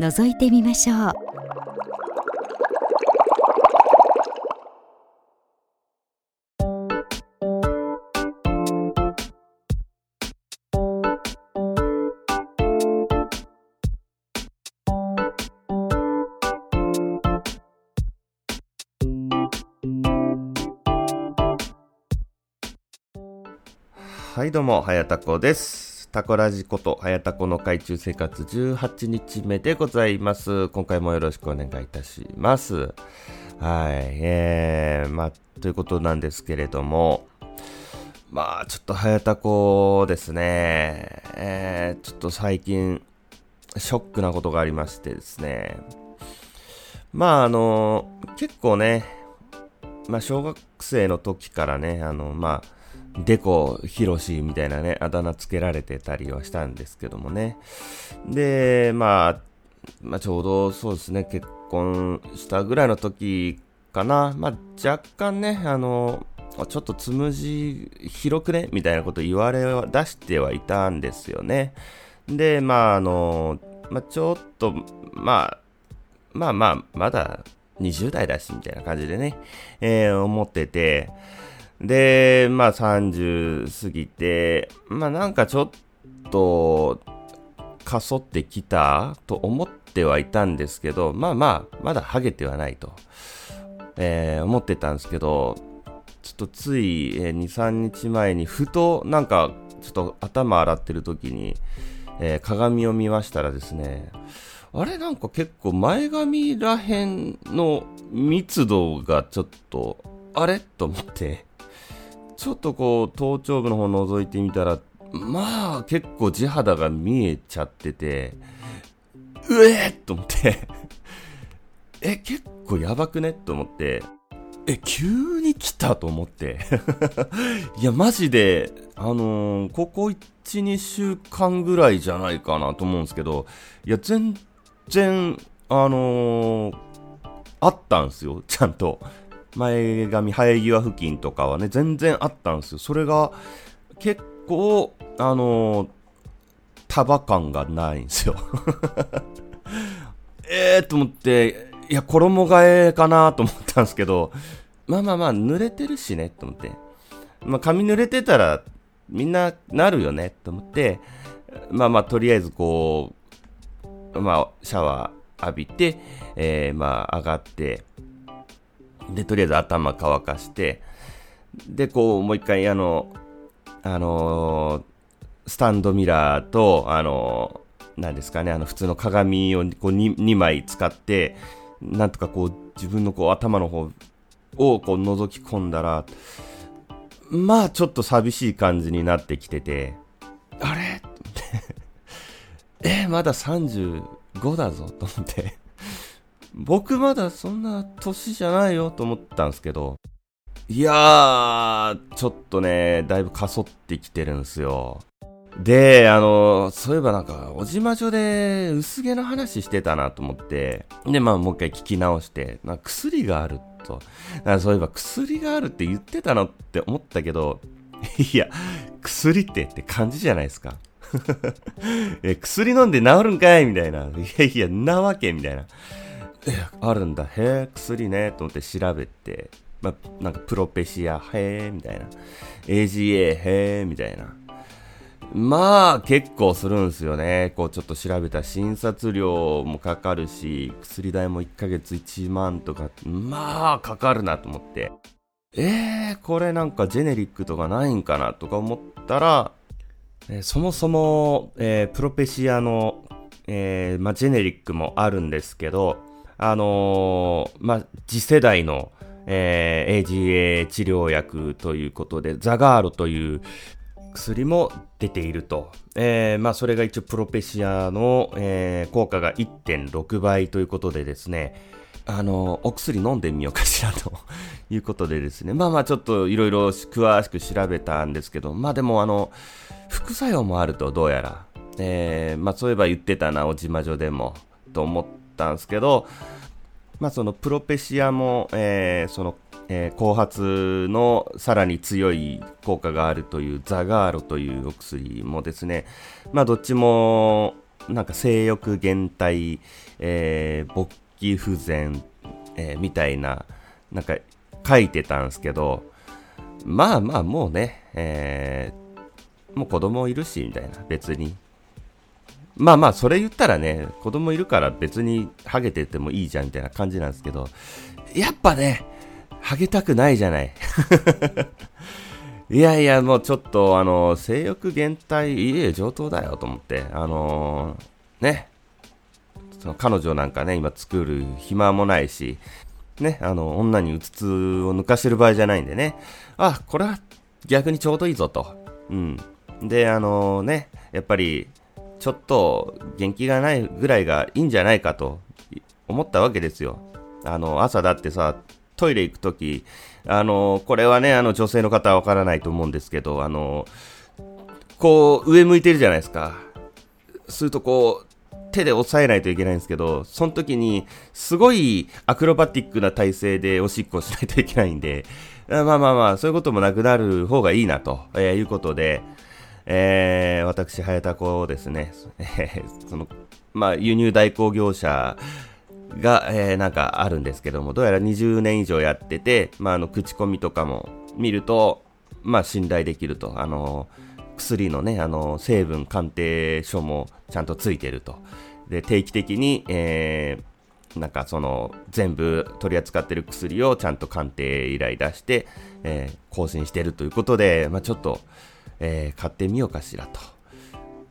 覗いてみましょうはいどうも、はやたこです。タコラジこと、はやたこの海中生活18日目でございます。今回もよろしくお願いいたします。はい、えー、まあ、ということなんですけれども、まあ、ちょっとはやたこですね、えー、ちょっと最近、ショックなことがありましてですね、まあ、あの、結構ね、まあ、小学生の時からね、あの、まあ、デコヒロシみたいなね、あだ名つけられてたりはしたんですけどもね。で、まあ、まあ、ちょうどそうですね、結婚したぐらいの時かな。まあ、若干ね、あの、ちょっとつむじ広くね？みたいなこと言われ出してはいたんですよね。で、まあ、あの、まあ、ちょっと、まあ、まあまあ、まだ20代だし、みたいな感じでね、えー、思ってて、で、まあ30過ぎて、まあなんかちょっと、かそってきたと思ってはいたんですけど、まあまあ、まだハゲてはないと、えー、思ってたんですけど、ちょっとつい、えー、2、3日前にふとなんかちょっと頭洗ってる時に、えー、鏡を見ましたらですね、あれなんか結構前髪らへんの密度がちょっと、あれ？と思って、ちょっとこう頭頂部の方覗いてみたらまあ結構地肌が見えちゃっててうえっと思ってえ結構やばくね？と思ってえ急に来たと思って。いやマジであのー、ここ12週間ぐらいじゃないかなと思うんですけどいや全然あのー、あったんすよちゃんと。前髪生え際付近とかはね、全然あったんですよ。それが結構、あのー、束感がないんですよ。えーと思って、いや、衣替えかなと思ったんですけど、まあまあまあ、濡れてるしね、と思って。まあ、髪濡れてたら、みんななるよね、と思って、まあまあ、とりあえずこう、まあ、シャワー浴びて、えー、まあ、上がって、で、とりあえず頭乾かして、で、こう、もう一回、あの、あのー、スタンドミラーと、あのー、なんですかね、あの、普通の鏡をこう 2, 2枚使って、なんとかこう、自分のこう、頭の方をこう、覗き込んだら、まあ、ちょっと寂しい感じになってきてて、あれ？え、まだ35だぞ、と思って。僕まだそんな年じゃないよと思ったんですけど、いやー、ちょっとね、だいぶかそってきてるんですよ。で、あの、そういえばなんか、おじまじょで薄毛の話してたなと思って、で、まあもう一回聞き直して、まあ、薬があると。そういえば薬があるって言ってたのって思ったけど、いや、薬ってって感じじゃないですか。薬飲んで治るんかいみたいな。いやいや、なわけみたいな。あるんだ、へえ、薬ね、と思って調べて、まあ、なんかプロペシア、へえ、みたいな。AGA、へえ、みたいな。まあ、結構するんですよね。こう、ちょっと調べた診察料もかかるし、薬代も1ヶ月1万とか、まあ、かかるなと思って。えー、これなんかジェネリックとかないんかなとか思ったら、えー、そもそも、えー、プロペシアの、えーまあ、ジェネリックもあるんですけど、あのー、まあ、次世代の、えー、AGA 治療薬ということで、ザガーロという薬も出ていると。えー、まあ、それが一応プロペシアの、えー、効果が1.6倍ということでですね、あの、お薬飲んでみようかしらと。いうことでですね、まあまあちょっといろいろ詳しく調べたんですけど、まあでもあの、副作用もあるとどうやら、えー、まあそういえば言ってたな、おじまじょでも、と思ったんですけど、まあそのプロペシアも、えー、そのえー、後発のさらに強い効果があるというザガーロというお薬もですね、まあどっちもなんか性欲減退、えー、勃起不全、えー、みたいな、なんか書いてたんですけど、まあまあもうね、えー、もう子供いるし、みたいな、別に。まあまあ、それ言ったらね、子供いるから別にハゲててもいいじゃんみたいな感じなんですけど、やっぱね、ハゲたくないじゃない。いやいや、もうちょっと、あの、性欲減退、いえ、上等だよと思って、あのー、ね、その彼女なんかね、今作る暇もないし、ね、あの、女にうつつを抜かしてる場合じゃないんでね、あ、これは逆にちょうどいいぞと。うん。で、あのー、ね、やっぱり、ちょっと元気がないぐらいがいいんじゃないかと思ったわけですよ。あの、朝だってさ、トイレ行くとき、あの、これはね、あの、女性の方はわからないと思うんですけど、あの、こう、上向いてるじゃないですか。するとこう、手で押さえないといけないんですけど、その時に、すごいアクロバティックな体勢でおしっこしないといけないんで、まあまあまあ、そういうこともなくなる方がいいなと、えー、いうことで、えー、私、早田子をですね、えー、その、まあ、輸入代行業者が、えー、なんかあるんですけども、どうやら20年以上やってて、まあ、あの、口コミとかも見ると、まあ、信頼できると。あの、薬のね、あの、成分鑑定書もちゃんとついてると。で、定期的に、えー、なんかその、全部取り扱ってる薬をちゃんと鑑定依頼出して、えー、更新してるということで、まあ、ちょっと、えー、買ってみようかしらと。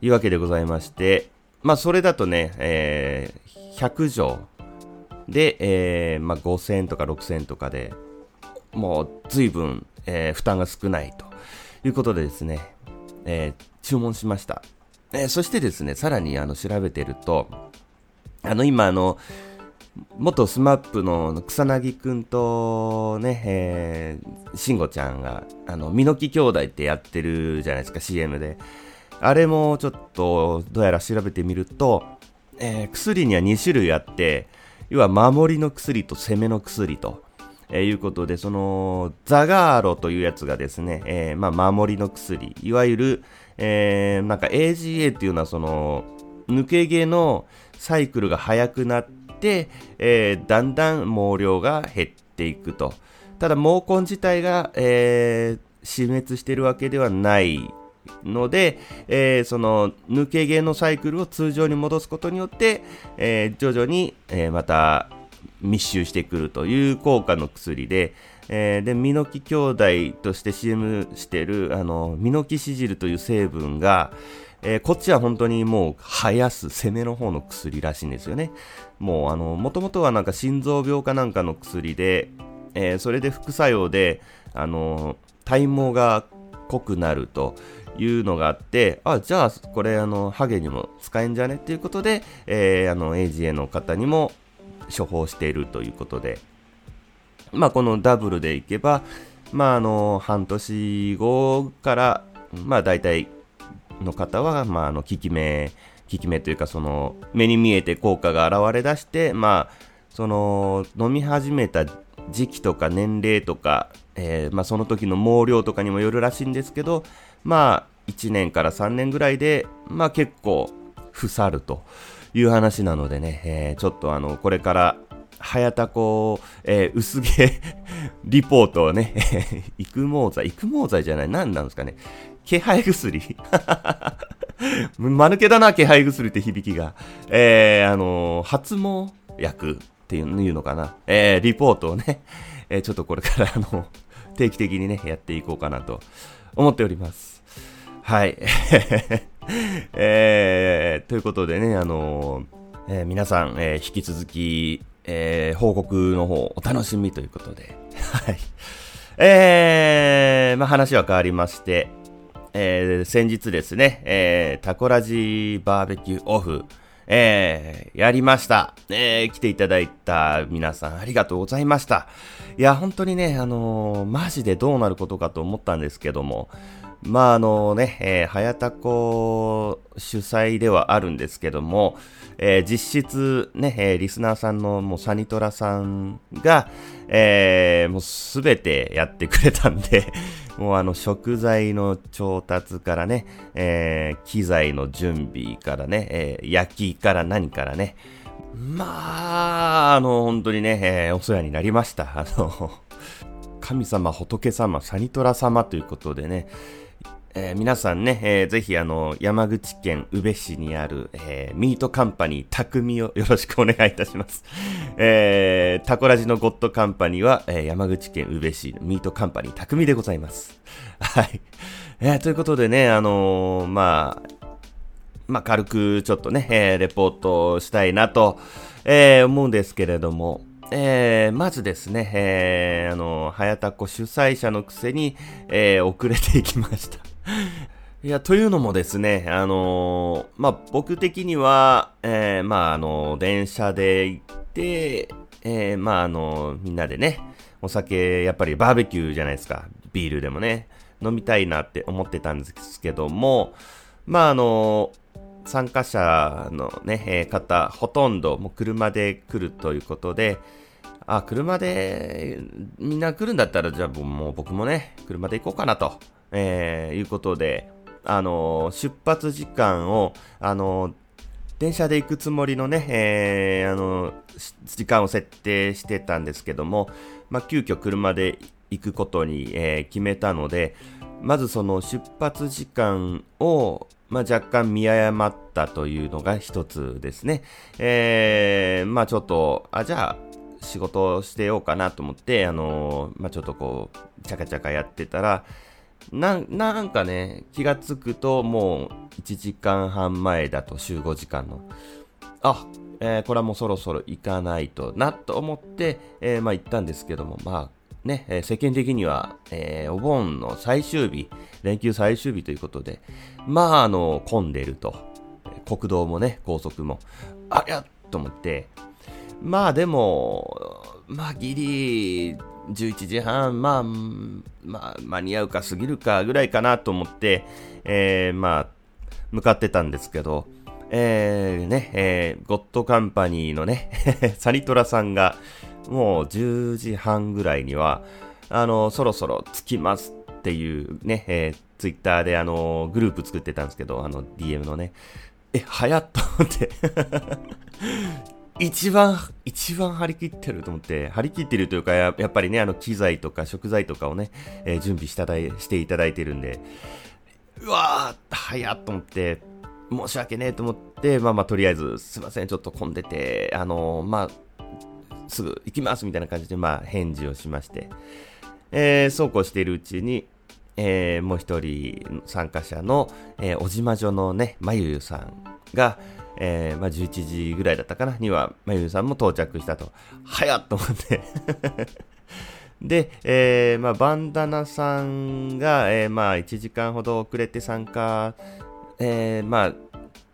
いうわけでございまして、まあ、それだとね、えー、100錠で、えー、まあ、5000とか6000とかで、もう随分、えー、負担が少ないということでですね、えー、注文しました。えー、そしてですね、さらにあの調べてると、あの今あの、元スマップの草薙くんとね、えー、慎吾ちゃんが、あの、ミノキ兄弟ってやってるじゃないですか、CM で。あれもちょっと、どうやら調べてみると、えー、薬には2種類あって、要は守りの薬と攻めの薬と、えー、いうことで、その、ザガーロというやつがですね、えー、まあ、守りの薬、いわゆる、えー、なんか AGA っていうのはその、抜け毛のサイクルが速くなって、えー、だんだん毛量が減っていくと。ただ毛根自体が、えー、死滅しているわけではないので、えー、その抜け毛のサイクルを通常に戻すことによって、えー、徐々に、えー、また密集してくるという効果の薬で、えー、で、ミノキ兄弟として CM してる、あの、ミノキシジルという成分が、えー、こっちは本当にもう生やす攻めの方の薬らしいんですよね。もうあの、もともとはなんか心臓病かなんかの薬で、えー、それで副作用で、あの、体毛が濃くなるというのがあって、あ、じゃあ、これ、あの、ハゲにも使えんじゃねっていうことで、えー、あの、AGA の方にも処方しているということで、まあ、このダブルでいけば、まあ、あの、半年後から、まあ、大体の方は、まあ、あの、効き目、効き目というか、その、目に見えて効果が現れ出して、まあ、その、飲み始めた時期とか年齢とか、えー、まあ、その時の毛量とかにもよるらしいんですけど、まあ、1年から3年ぐらいで、まあ結構、腐るという話なのでね、えー、ちょっとあの、これから、早田子、えー、薄毛 リポートをね、育毛剤、育毛剤じゃない、何なんですかね。気配薬間抜けだな、気配薬って響きが。えー、あのー、発毛薬っていうのかな。えー、リポートをね、えー、ちょっとこれからあの、定期的にね、やっていこうかなと思っております。はい。えー、ということでね、あのー、えー、皆さん、えー、引き続き、えー、報告の方お楽しみということで、はい。えー、まあ話は変わりまして、えー、先日ですね、えー、タコラジバーベキューオフ、えー、やりました。えー、来ていただいた皆さんありがとうございました。いや、本当にね、あのー、マジでどうなることかと思ったんですけども、まああのね、えー、早田子主催ではあるんですけども、えー、実質ね、えー、リスナーさんのもうサニトラさんが、えー、もうすべてやってくれたんで、もうあの食材の調達からね、えー、機材の準備からね、えー、焼きから何からね、まあ、あの、本当にね、えー、お世話になりました。あの、神様、仏様、サニトラ様ということでね、えー、皆さんね、えー、ぜひあの、山口県宇部市にある、えー、ミートカンパニー匠をよろしくお願いいたします。えー、タコラジのゴッドカンパニーは、えー、山口県宇部市のミートカンパニー匠でございます。はい。えー、ということでね、あのー、まあ、まあ、軽くちょっとね、えー、レポートしたいなと、えー、思うんですけれども、えー、まずですね、えー、あの、早田子主催者のくせに、えー、遅れていきました。いや、というのもですね、あの、まあ、僕的には、えー、まあ、あの、電車で行って、えー、まあ、あのみんなでね、お酒、やっぱりバーベキューじゃないですか。ビールでもね、飲みたいなって思ってたんですけども、まあ、あの参加者のね、え方、ほとんどもう車で来るということで、あ、車でみんな来るんだったら、じゃあもう僕もね、車で行こうかなと。えー、いうことで、あのー、出発時間を、あのー、電車で行くつもりのね、えー、あの時間を設定してたんですけども、まあ、急遽車で行くことに、え決めたので、まずその出発時間を、まあ、若干見誤ったというのが一つですね。えー、まあちょっと、あ、じゃあ、仕事をしてようかなと思って、あのまあちょっとこう、チャカチャカやってたら、ななんかね、気がつくともう1時間半前だと集合時間の。あ、えー、これはもうそろそろ行かないとなと思って、えー、まあ行ったんですけども、まあね、世間的には、えー、お盆の最終日、連休最終日ということで、まああの、混んでると。国道もね、高速も。ありゃと思って、まあでも、まあギリ、11時半、まあ、まあ、間に合うか過ぎるかぐらいかなと思って、えー、まあ、向かってたんですけど、えー、ね、えー、ゴッドカンパニーのね サリトラさんが、もう10時半ぐらいには、あの、そろそろ着きますっていうね、えー、ツイッターであの、グループ作ってたんですけど、あの、DM のね、え、早っと思って。一番、一番張り切ってると思って、張り切ってるというかや、っぱりね、あの、機材とか食材とかをね、えー、準備しただいしていただいてるんで、うわー、早っと思って、申し訳ねえと思って、まあまあ、とりあえず、すいません、ちょっと混んでて、あのー、まあ、すぐ行きますみたいな感じで、まあ、返事をしまして、えー、そうこうしているうちに、えー、もう一人参加者の、えー、小島女のね、まゆゆさんが、えー、まあ、11時ぐらいだったかな、には、まゆみさんも到着したと。早っと思って で、えー、まあ、バンダナさんが、えー、まあ、1時間ほど遅れて参加、えー、まあ、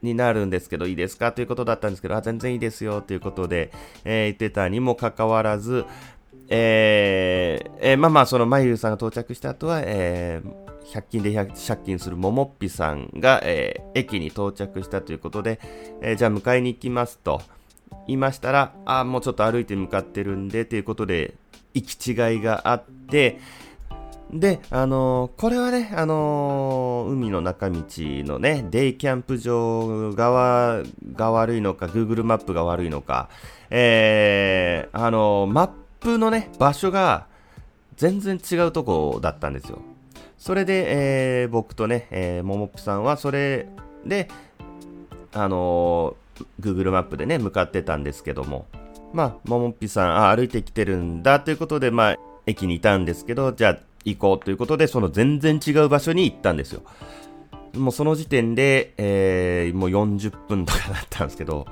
になるんですけど、いいですか？ということだったんですけど、あ、全然いいですよということで、えー、言ってたにもかかわらず、えー、えー、まあまあ、そのまゆさんが到着した後は、えー、100均で借金するももっぴさんが、えー、駅に到着したということで、えー、じゃあ迎えに行きますと言いましたら、あ、もうちょっと歩いて向かってるんで、ということで、行き違いがあって、で、あのー、これはね、あのー、海の中道のね、デイキャンプ場側が悪いのか、Google マップが悪いのか、えー、あのー、マップのね、場所が全然違うとこだったんですよ。それで、えー、僕とね、えー、ももっぴさんはそれで、あのー、Google マップでね、向かってたんですけども、まあ、ももっぴさん、あ、歩いてきてるんだということで、まあ、駅にいたんですけど、じゃあ行こうということで、その全然違う場所に行ったんですよ。もうその時点で、えー、もう40分とかだったんですけど、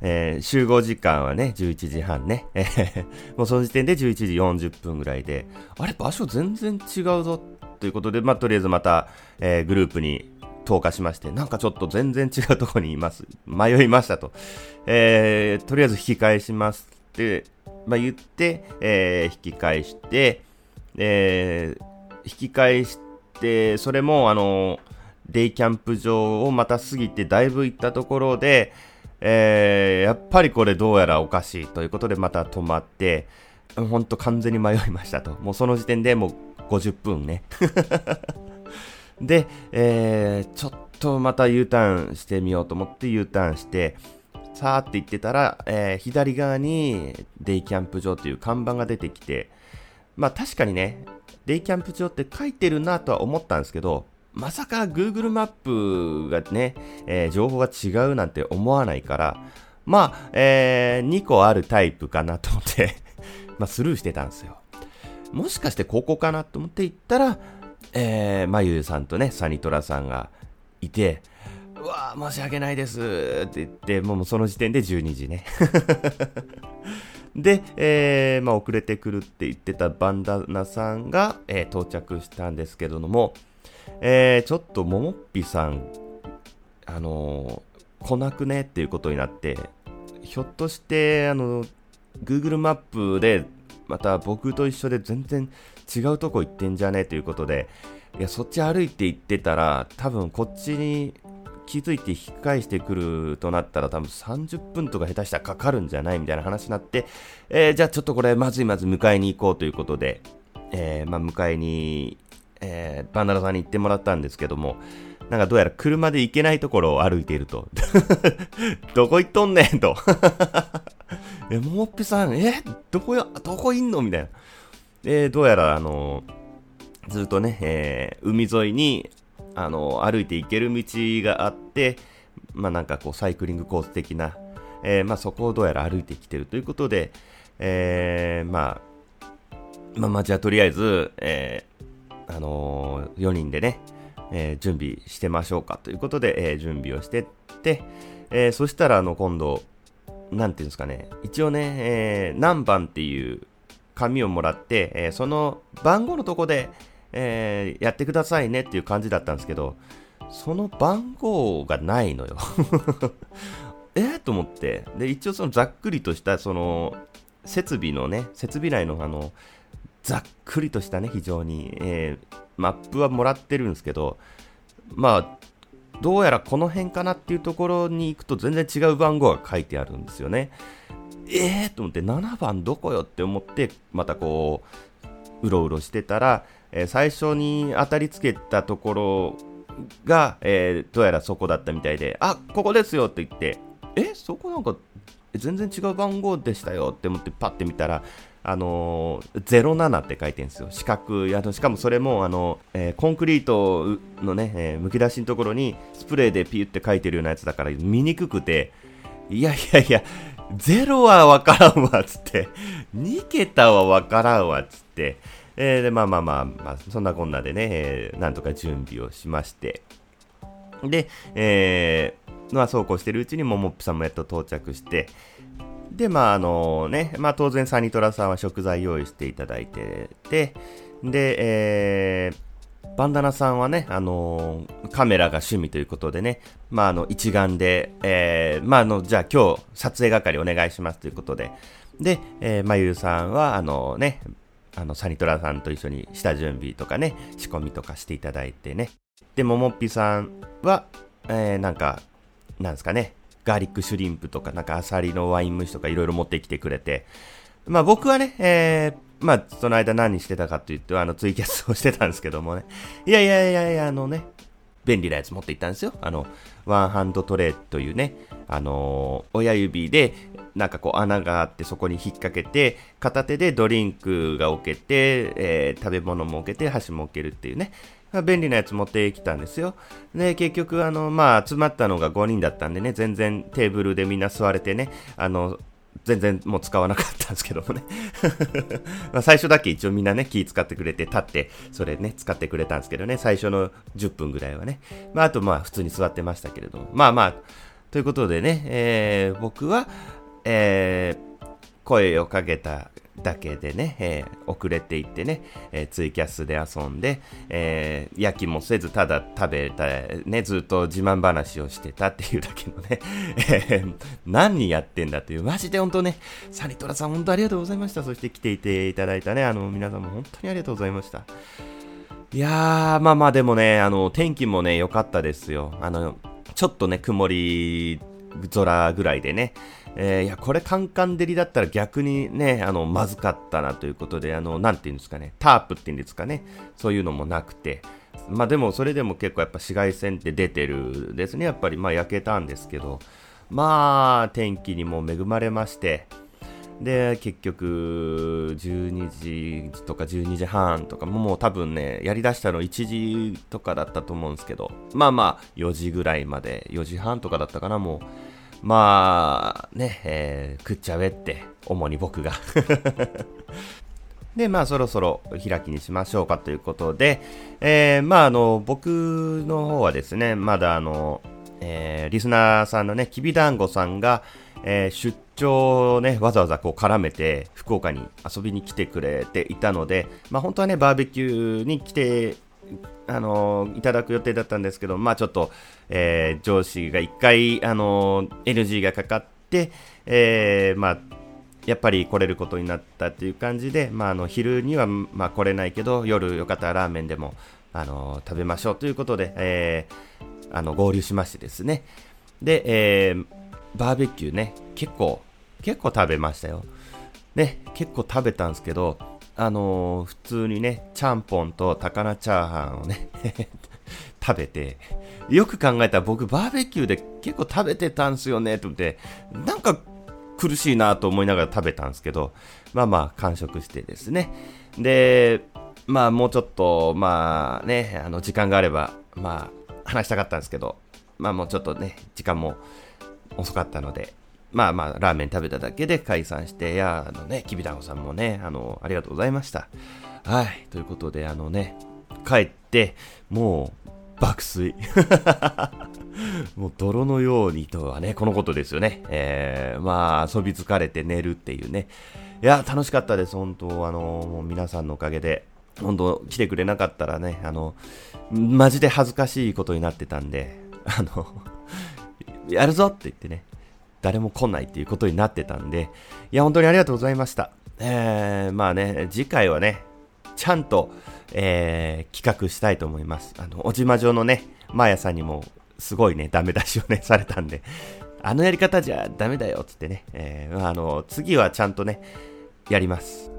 えー、集合時間はね、11時半ねえ。もうその時点で11時40分ぐらいで、あれ、場所全然違うぞということで、まあ、とりあえずまた、えー、グループに投下しまして、なんかちょっと全然違うとこにいます。迷いましたと。えー、とりあえず引き返しますって、まあ、言って、えー、引き返して、えー、引き返して、それも、あの、デイキャンプ場をまた過ぎてだいぶ行ったところで、えー、やっぱりこれどうやらおかしいということでまた止まって、ほんと完全に迷いましたと。もうその時点でもう50分ね。で、えー、ちょっとまた U ターンしてみようと思って U ターンして、さーって言ってたら、えー、左側にデイキャンプ場という看板が出てきて、まあ確かにね、デイキャンプ場って書いてるなとは思ったんですけど、まさか Google マップがね、えー、情報が違うなんて思わないから、まあ、えー、2個あるタイプかなと思って まあスルーしてたんですよ。もしかしてここかなと思って行ったら、えー、まゆさんとね、サニトラさんがいて、うわー申し訳ないですって言って、もうその時点で12時ね。で、えー、まあ、遅れてくるって言ってたバンダナさんが、えー、到着したんですけれども、えー、ちょっとももっぴさん、あの、来なくねっていうことになって、ひょっとして、あの、Google マップで、また僕と一緒で全然違うとこ行ってんじゃねということで、いや、そっち歩いて行ってたら、多分こっちに気づいて引き返してくるとなったら多分30分とか下手したらかかるんじゃないみたいな話になって、えー、じゃあちょっとこれまずいまず迎えに行こうということで、えー、まあ、迎えに、えー、バンダナさんに行ってもらったんですけども、なんかどうやら車で行けないところを歩いていると。どこ行っとんねんと。え、ももっぴさん、え、どこや、どこいんのみたいな。え、どうやら、あのずっとね、えー、海沿いに、あの歩いて行ける道があって、まあなんかこう、サイクリングコース的な、えー、まあそこをどうやら歩いてきてるということで、えー、まあ、まあまじゃあとりあえず、えー、あのー、4人でね、えー、準備してましょうかということで、えー、準備をしてって、えー、そしたらあの今度、なんていうんですかね、一応ね、えー、何番っていう紙をもらって、えー、その番号のとこで、えー、やってくださいねっていう感じだったんですけど、その番号がないのよ えー、と思って。で、一応そのざっくりとしたその設備のね、設備内のあの、ざっくりとしたね、非常に、えー、マップはもらってるんですけど、まあ、どうやらこの辺かなっていうところに行くと全然違う番号が書いてあるんですよね。えーと思って7番どこよって思ってまたこううろうろしてたら、えー、最初に当たりつけたところが、えー、どうやらそこだったみたいであここですよって言ってえそこなんか全然違う番号でしたよって思ってパッて見たらあのー、07って書いてるんですよ。四角い。あの、しかもそれも、あの、えー、コンクリートのね、えー、むき出しのところにスプレーでピュって書いてるようなやつだから見にくくて、いやいやいや、0はわからんわっ、つって。2桁はわからんわっ、つって。えー、で、まあまあまあ、まあ、そんなこんなでね、えー、なんとか準備をしまして。で、えー、まあそうこうしてるうちにももっぴさんもやっと到着して、で、まああのね、まあ当然サニトラさんは食材用意していただいてて、で、えー、バンダナさんはね、あのー、カメラが趣味ということでね、まあ、あの、一眼で、えー、まあ、あの、じゃあ今日、撮影係お願いしますということで、で、えー、まゆるさんは、あのね、あの、サニトラさんと一緒に下準備とかね、仕込みとかしていただいてね。で、ももっぴさんは、えー、なんか、なんですかね、ガーリックシュリンプとか、なんかアサリのワイン蒸しとかいろいろ持ってきてくれて、まあ僕はね、えー、まあ、その間何してたかって言って、あの、ツイキャスをしてたんですけどもね。いやいやいやいや、あのね、便利なやつ持って行ったんですよ。あの、ワンハンドトレーというね、あのー、親指で、なんかこう穴があってそこに引っ掛けて、片手でドリンクが置けて、えー、食べ物も置けて、箸も置けるっていうね。便利なやつ持ってきたんですよ。で、結局、あの、まあ、集まったのが5人だったんでね、全然テーブルでみんな座れてね、あの、全然もう使わなかったんですけどもね 最初だけ一応みんなね、気使ってくれて、立って、それね、使ってくれたんですけどね、最初の10分ぐらいはね。まあ、あとまあ、普通に座ってましたけれども。まあまあ、ということでね、えー、僕は、えー、声をかけただけでね、えー、遅れていってね、えー、ツイキャスで遊んで、えー、焼きもせずただ食べた、ね、ずっと自慢話をしてたっていうだけのね、えー、何やってんだという、マジで本当ね、サニトラさん本当ありがとうございました。そして来ていていただいたね、あの、皆さんも本当にありがとうございました。いやー、まあまあでもね、あの、天気もね、良かったですよ。あの、ちょっとね、曇り空ぐらいでね、えー、いや、これカンカン照りだったら逆にね、あの、まずかったなということで、あの、なんていうんですかね、タープっていうんですかね、そういうのもなくて、まあでもそれでも結構やっぱ紫外線って出てるですね、やっぱりまあ焼けたんですけど、まあ天気にも恵まれまして、で、結局、12時とか12時半とかももう多分ね、やりだしたの1時とかだったと思うんですけど、まあまあ、4時ぐらいまで、4時半とかだったかな、もう、まあ、ね、えー、食っちゃえって、主に僕が。で、まあ、そろそろ開きにしましょうかということで、えー、まあ、あの、僕の方はですね、まだあの、えー、リスナーさんのね、きびだんごさんが、えー、出張をね、わざわざこう絡めて、福岡に遊びに来てくれていたので、まあ、本当はね、バーベキューに来て、あの、いただく予定だったんですけど、まあちょっと、えー、上司が一回、あの、NG がかかって、えー、まあやっぱり来れることになったっていう感じで、まあ、あの昼には、まあ、来れないけど、夜よかったらラーメンでも、あの食べましょうということで、えー、あの合流しましてですね。で、えー、バーベキューね、結構、結構食べましたよ。ね、結構食べたんですけど、あのー、普通にね、ちゃんぽんと高菜チャーハンをね 食べて、よく考えたら僕バーベキューで結構食べてたんすよね、と思って、なんか苦しいなと思いながら食べたんですけど、まあまあ完食してですね。で、まあもうちょっと、まあね、あの時間があれば、まあ話したかったんですけど、まあもうちょっとね、時間も遅かったので、まあまあ、ラーメン食べただけで解散して、いや、あのね、きびだんごさんもね、あの、ありがとうございました。はい、ということで、あのね、帰って、もう、爆睡。もう泥のようにとはね、このことですよね。えー、まあ、遊び疲れて寝るっていうね。いや、楽しかったです、本当あの、もう皆さんのおかげで。本当来てくれなかったらね、あの、マジで恥ずかしいことになってたんで、あの、やるぞって言ってね、誰も来ないっていうことになってたんで、いや、本当にありがとうございました。えー、まあね、次回はね、ちゃんと、えー、企画したいと思います。あの、小島城のね、マーヤさんにも、すごいね、ダメ出しをね、されたんで、あのやり方じゃダメだよ、つってね、えー、あの、次はちゃんとね、やります。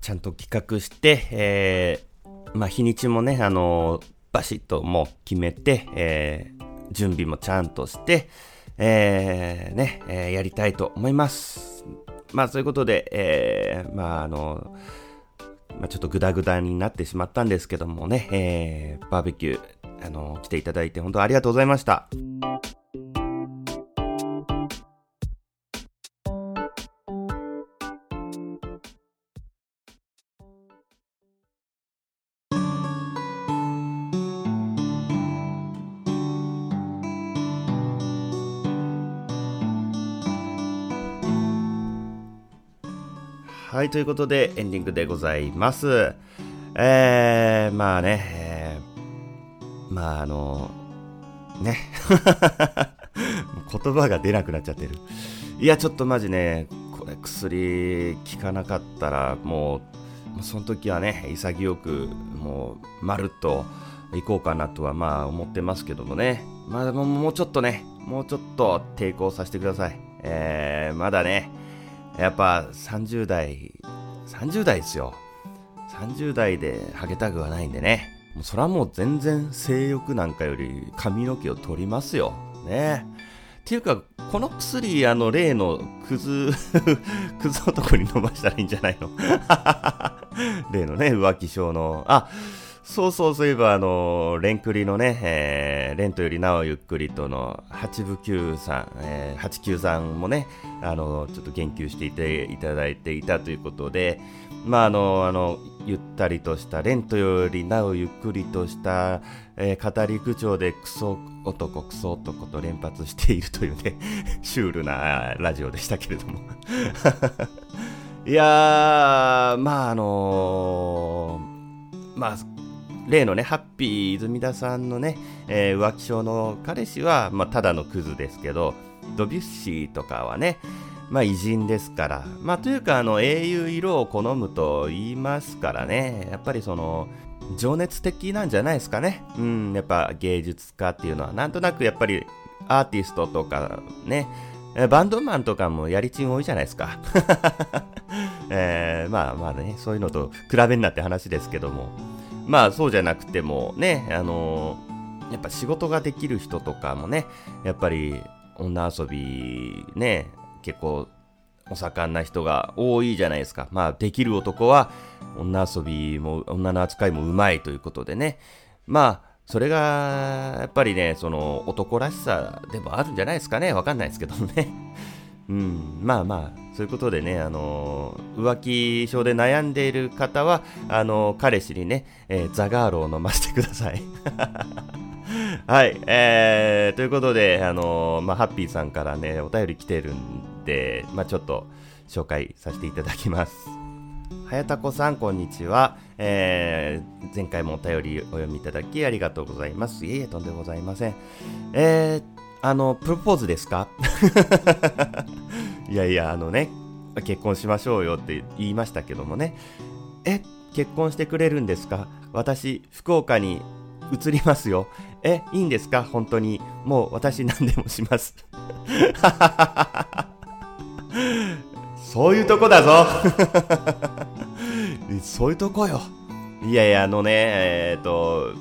ちゃんと企画して、えー、まあ、日にちもね、あの、バシッともう決めて、えー、準備もちゃんとして、えー、ね、えー、やりたいと思います。まあ、そういうことで、えー、まあ、あの、まあ、ちょっとグダグダになってしまったんですけどもね、えー、バーベキュー、あの、来ていただいて本当ありがとうございました。はい、ということでエンディングでございます。えー、まあね、えー、まああの、ね。言葉が出なくなっちゃってる。いや、ちょっとマジね、これ薬効かなかったら、もう、その時はね、潔く、もう、まるっと行こうかなとは、まあ思ってますけどもね。まあでも、もうちょっとね、もうちょっと抵抗させてください。えー、まだね、やっぱ30代、30代ですよ。30代でハゲたくはないんでね。もうそれはもう全然性欲なんかより髪の毛を取りますよ。ね。っていうか、この薬、あの、例のクズ、クズ男に飲ましたらいいんじゃないの？例のね、浮気症の。あ、そうそう、そういえば、あの、レンクリのね、えー、レントよりなおゆっくりとの八部九さん、えー、八九さんもね、あの、ちょっと言及していていただいていたということで、まあ、あの、あの、ゆったりとした、レントよりなおゆっくりとした、えー、語り口調でクソ男、クソ男と連発しているというね、シュールなラジオでしたけれども。いやー、まああのー、まあ、例のね、ハッピー泉田さんのね、えー、浮気症の彼氏は、まあ、ただのクズですけど、ドビュッシーとかはね、まあ偉人ですから、まあというかあの英雄色を好むと言いますからね、やっぱりその情熱的なんじゃないですかね。うん、やっぱ芸術家っていうのはなんとなくやっぱりアーティストとかね、バンドマンとかもやりちん多いじゃないですか。えー、まあまあね、そういうのと比べんなって話ですけども、まあそうじゃなくてもね、あのー、やっぱ仕事ができる人とかもね、やっぱり女遊びね、結構お盛んな人が多いじゃないですか。まあ、できる男は女遊びも、女の扱いもうまいということでね。まあ、それが、やっぱりね、その男らしさでもあるんじゃないですかね。わかんないですけどね。うん、まあまあ、そういうことでね、あの浮気症で悩んでいる方は、あの彼氏にね、えー、ザガールを飲ませてください。はい、えー、ということで、あの、まあ、ハッピーさんからね、お便り来てるんで、まあ、ちょっと紹介させていただきます。はやたこさん、こんにちは。えー、前回もお便りお読みいただきありがとうございます。いえいえ、とんでございません。えー、あの、プロポーズですか？いやいや、あのね、結婚しましょうよって言いましたけどもね。え、結婚してくれるんですか？私、福岡に移りますよ。え、いいんですか？本当に。もう私何でもします。そういうとこだぞ そういうとこよ。いやいや、あのね、えっ、と、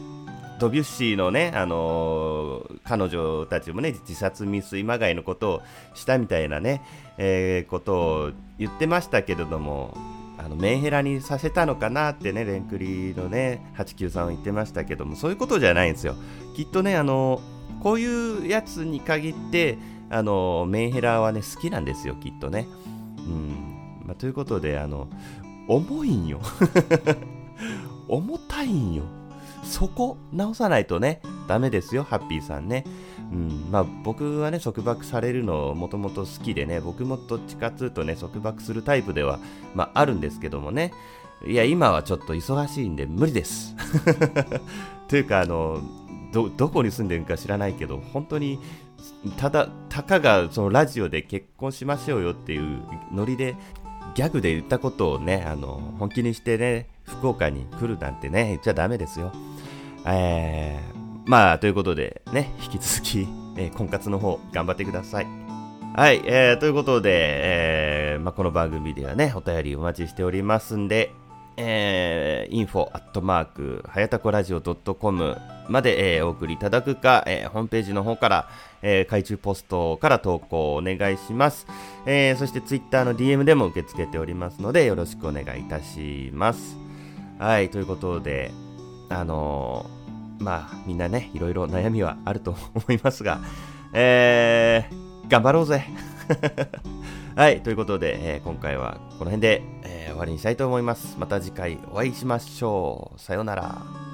ドビュッシーのね、あのー、彼女たちもね、自殺未遂まがいのことをしたみたいなね、えー、ことを言ってましたけれども、あのメンヘラにさせたのかなってね、レンクリのね、89さんは言ってましたけども、そういうことじゃないんですよ。きっとね、あの、こういうやつに限って、あの、メンヘラはね、好きなんですよ、きっとね。うん。まあ、ということで、あの、重いんよ。重たいんよ。そこ直さないとね、ダメですよ、ハッピーさんね。うん、まあ僕はね、束縛されるのもともと好きでね、僕もどっちかっていうとね、束縛するタイプでは、まああるんですけどもね、いや、今はちょっと忙しいんで無理です。というか、あの、ど、どこに住んでるか知らないけど、本当に、ただ、たかがそのラジオで結婚しましょうよっていうノリで、ギャグで言ったことをね、あの、本気にしてね、福岡に来るなんてね、言っちゃダメですよ。えー、まあ、ということでね、引き続き、えー、婚活の方、頑張ってください。はい、えー、ということで、えー、まあ、この番組ではね、お便りお待ちしておりますんで、えー、info アットマーク、はやたこラジオ .com まで、えー、お送りいただくか、えー、ホームページの方から、えー、海中ポストから投稿お願いします。えー、そしてツイッターの DM でも受け付けておりますので、よろしくお願いいたします。はい、ということで、あのーまあみんなね、いろいろ悩みはあると思いますが、えー、頑張ろうぜ はい、ということで、えー、今回はこの辺で、えー、終わりにしたいと思います。また次回お会いしましょう。さようなら。